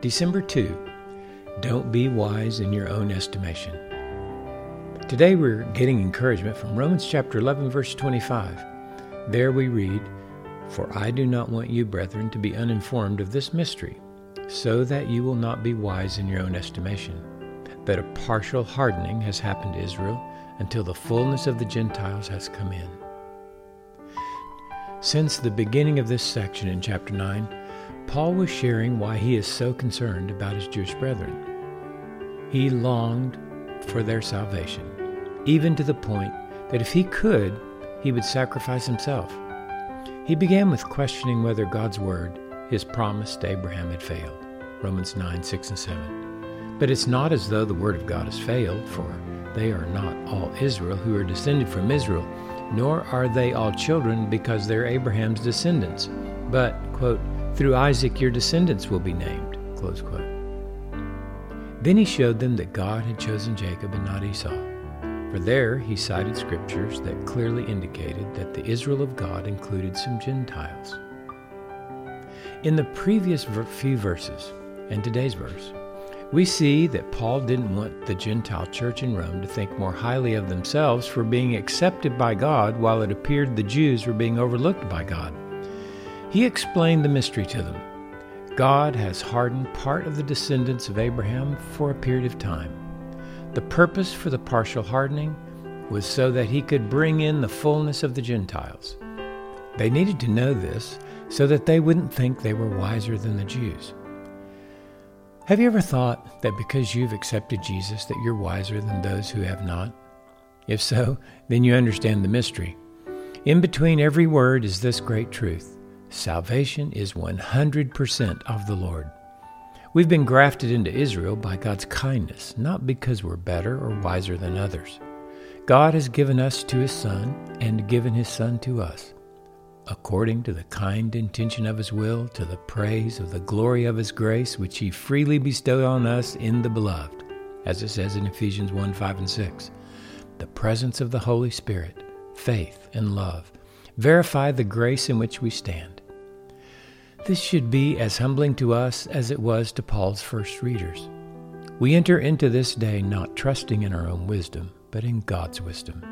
December 2. Don't be wise in your own estimation. Today we're getting encouragement from Romans chapter 11 verse 25. There we read, "For I do not want you, brethren, to be uninformed of this mystery, so that you will not be wise in your own estimation, that a partial hardening has happened to Israel until the fullness of the Gentiles has come in." Since the beginning of this section in chapter 9, Paul was sharing why he is so concerned about his Jewish brethren. He longed for their salvation, even to the point that if he could, he would sacrifice himself. He began with questioning whether God's word, his promise to Abraham, had failed. Romans 9, 6, and 7. But it's not as though the word of God has failed, for they are not all Israel who are descended from Israel, nor are they all children because they're Abraham's descendants. But, quote, through Isaac your descendants will be named. Close quote. Then he showed them that God had chosen Jacob and not Esau. For there he cited scriptures that clearly indicated that the Israel of God included some Gentiles. In the previous few verses and today's verse, we see that Paul didn't want the Gentile church in Rome to think more highly of themselves for being accepted by God while it appeared the Jews were being overlooked by God. He explained the mystery to them. God has hardened part of the descendants of Abraham for a period of time. The purpose for the partial hardening was so that he could bring in the fullness of the Gentiles. They needed to know this so that they wouldn't think they were wiser than the Jews. Have you ever thought that because you've accepted Jesus that you're wiser than those who have not? If so, then you understand the mystery. In between every word is this great truth. Salvation is 100% of the Lord. We've been grafted into Israel by God's kindness, not because we're better or wiser than others. God has given us to His Son and given His Son to us, according to the kind intention of His will, to the praise of the glory of His grace, which He freely bestowed on us in the Beloved, as it says in Ephesians 1 5 and 6. The presence of the Holy Spirit, faith, and love verify the grace in which we stand. This should be as humbling to us as it was to Paul's first readers. We enter into this day not trusting in our own wisdom, but in God's wisdom.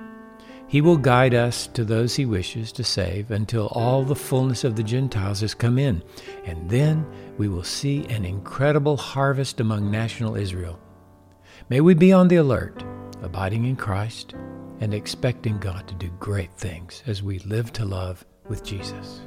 He will guide us to those he wishes to save until all the fullness of the Gentiles has come in, and then we will see an incredible harvest among national Israel. May we be on the alert, abiding in Christ, and expecting God to do great things as we live to love with Jesus.